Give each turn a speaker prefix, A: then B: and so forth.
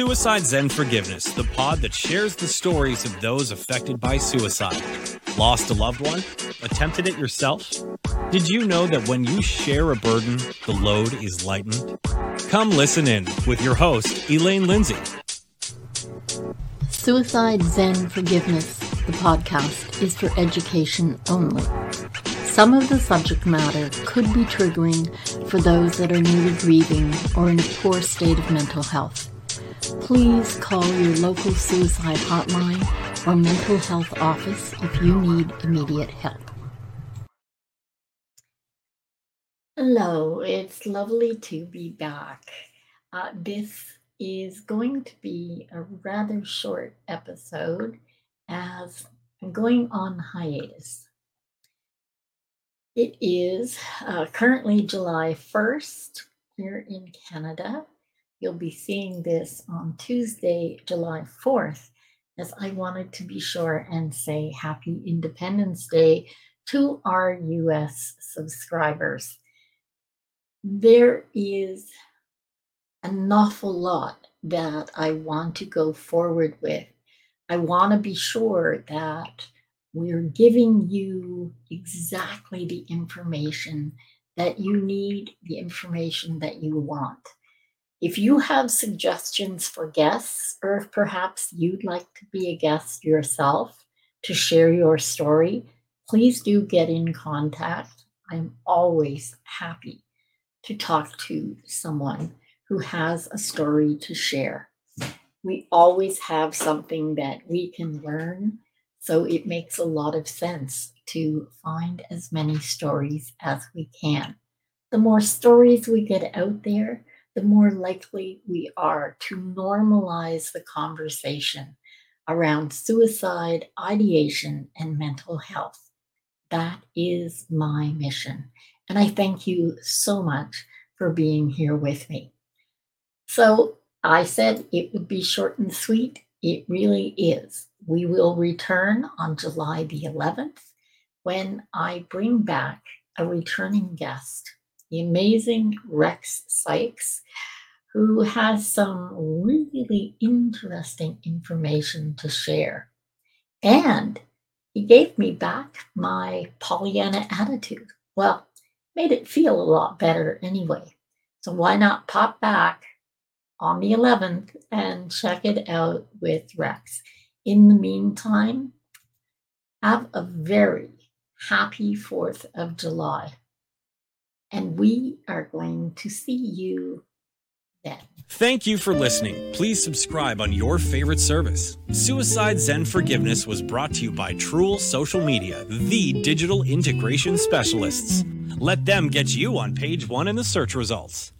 A: Suicide Zen Forgiveness, the pod that shares the stories of those affected by suicide. Lost a loved one? Attempted it yourself? Did you know that when you share a burden, the load is lightened? Come listen in with your host, Elaine Lindsay.
B: Suicide Zen Forgiveness, the podcast, is for education only. Some of the subject matter could be triggering for those that are newly grieving or in a poor state of mental health. Please call your local suicide hotline or mental health office if you need immediate help. Hello, it's lovely to be back. Uh, this is going to be a rather short episode as I'm going on hiatus. It is uh, currently July 1st here in Canada. You'll be seeing this on Tuesday, July 4th, as I wanted to be sure and say Happy Independence Day to our US subscribers. There is an awful lot that I want to go forward with. I want to be sure that we're giving you exactly the information that you need, the information that you want. If you have suggestions for guests, or if perhaps you'd like to be a guest yourself to share your story, please do get in contact. I'm always happy to talk to someone who has a story to share. We always have something that we can learn so it makes a lot of sense to find as many stories as we can. The more stories we get out there, the more likely we are to normalize the conversation around suicide, ideation, and mental health. That is my mission. And I thank you so much for being here with me. So I said it would be short and sweet. It really is. We will return on July the 11th when I bring back a returning guest, the amazing Rex Sikes, who has some really interesting information to share. And he gave me back my Pollyanna attitude. Well, made it feel a lot better anyway. So why not pop back on the 11th and check it out with Rex. In the meantime, have a very happy 4th of July. And we are going to see you then.
A: Thank you for listening. Please subscribe on your favorite service. Suicide Zen Forgiveness was brought to you by Truel Social Media, the digital integration specialists. Let them get you on page one in the search results.